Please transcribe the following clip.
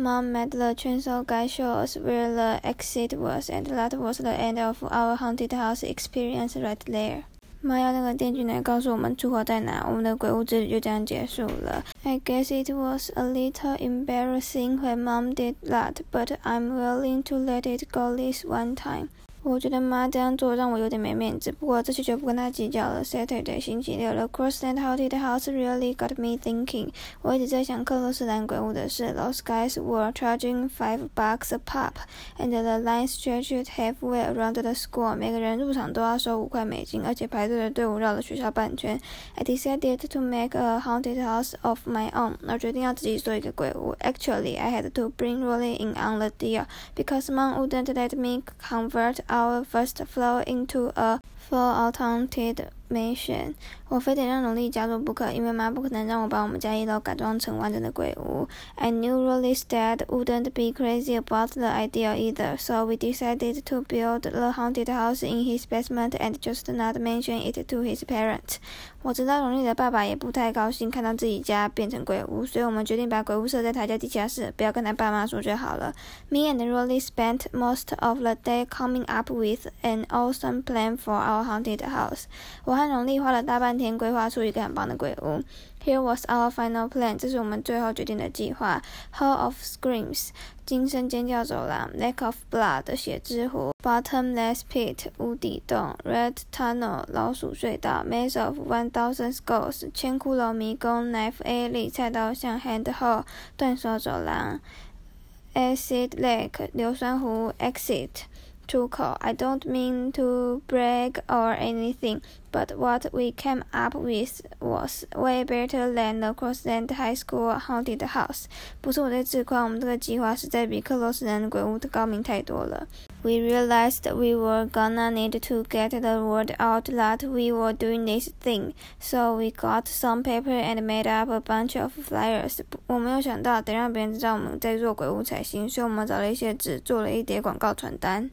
Mom met the chainsaw guy show us where the exit was, and that was the end of our haunted house experience right there. 妈要那个电锯男告诉我们出口在哪，我们的鬼屋之旅就这样结束了。I guess it was a little embarrassing when Mom did that, but I'm willing to let it go this one time. 我觉得妈这样做让我有点没面子，不过这期就不跟她计较了。Saturday 星期六，The Crossland Haunted House really got me thinking。我一直在想克洛斯兰鬼屋的事。Those guys were charging five bucks a pop，and the line stretched halfway around the school。每个人入场都要收五块美金，而且排队的队伍绕了学校半圈。I decided to make a haunted house of my own。我决定要自己做一个鬼屋。Actually, I had to bring Rolly in on the deal because Mom wouldn't let me convert our first floor into a full haunted mansion，我非得让荣丽加入不可，因为妈不可能让我把我们家一楼改装成完整的鬼屋。I knew Rolly's dad wouldn't be crazy about the idea either, so we decided to build the haunted house in his basement and just not mention it to his parents. 我知道荣丽的爸爸也不太高兴看到自己家变成鬼屋，所以我们决定把鬼屋设在他家地下室，不要跟他爸妈说就好了。Me and Rolly spent most of the day coming up with an awesome plan for our haunted house. 我和荣丽花了大半天规划出一个很棒的鬼屋。Here was our final plan，这是我们最后决定的计划。Hall of Screams，惊声尖叫走廊；Lake of Blood，血之湖；Bottomless Pit，无底洞；Red Tunnel，老鼠隧道；Maze of One Thousand Skulls，千骷髅迷宫；Knife Alley，菜刀巷；Hand Hole，断手走廊；Acid Lake，硫酸湖；Exit，出口。I don't mean to brag or anything。But what we came up with was way better than the Crossland High School haunted house。不是我在自夸，我们这个计划实在比克罗斯兰鬼屋的高明太多了。We realized we were gonna need to get the word out that we were doing this thing, so we got some paper and made up a bunch of flyers。我没有想到得让别人知道我们在做鬼屋才行，所以我们找了一些纸，做了一叠广告传单。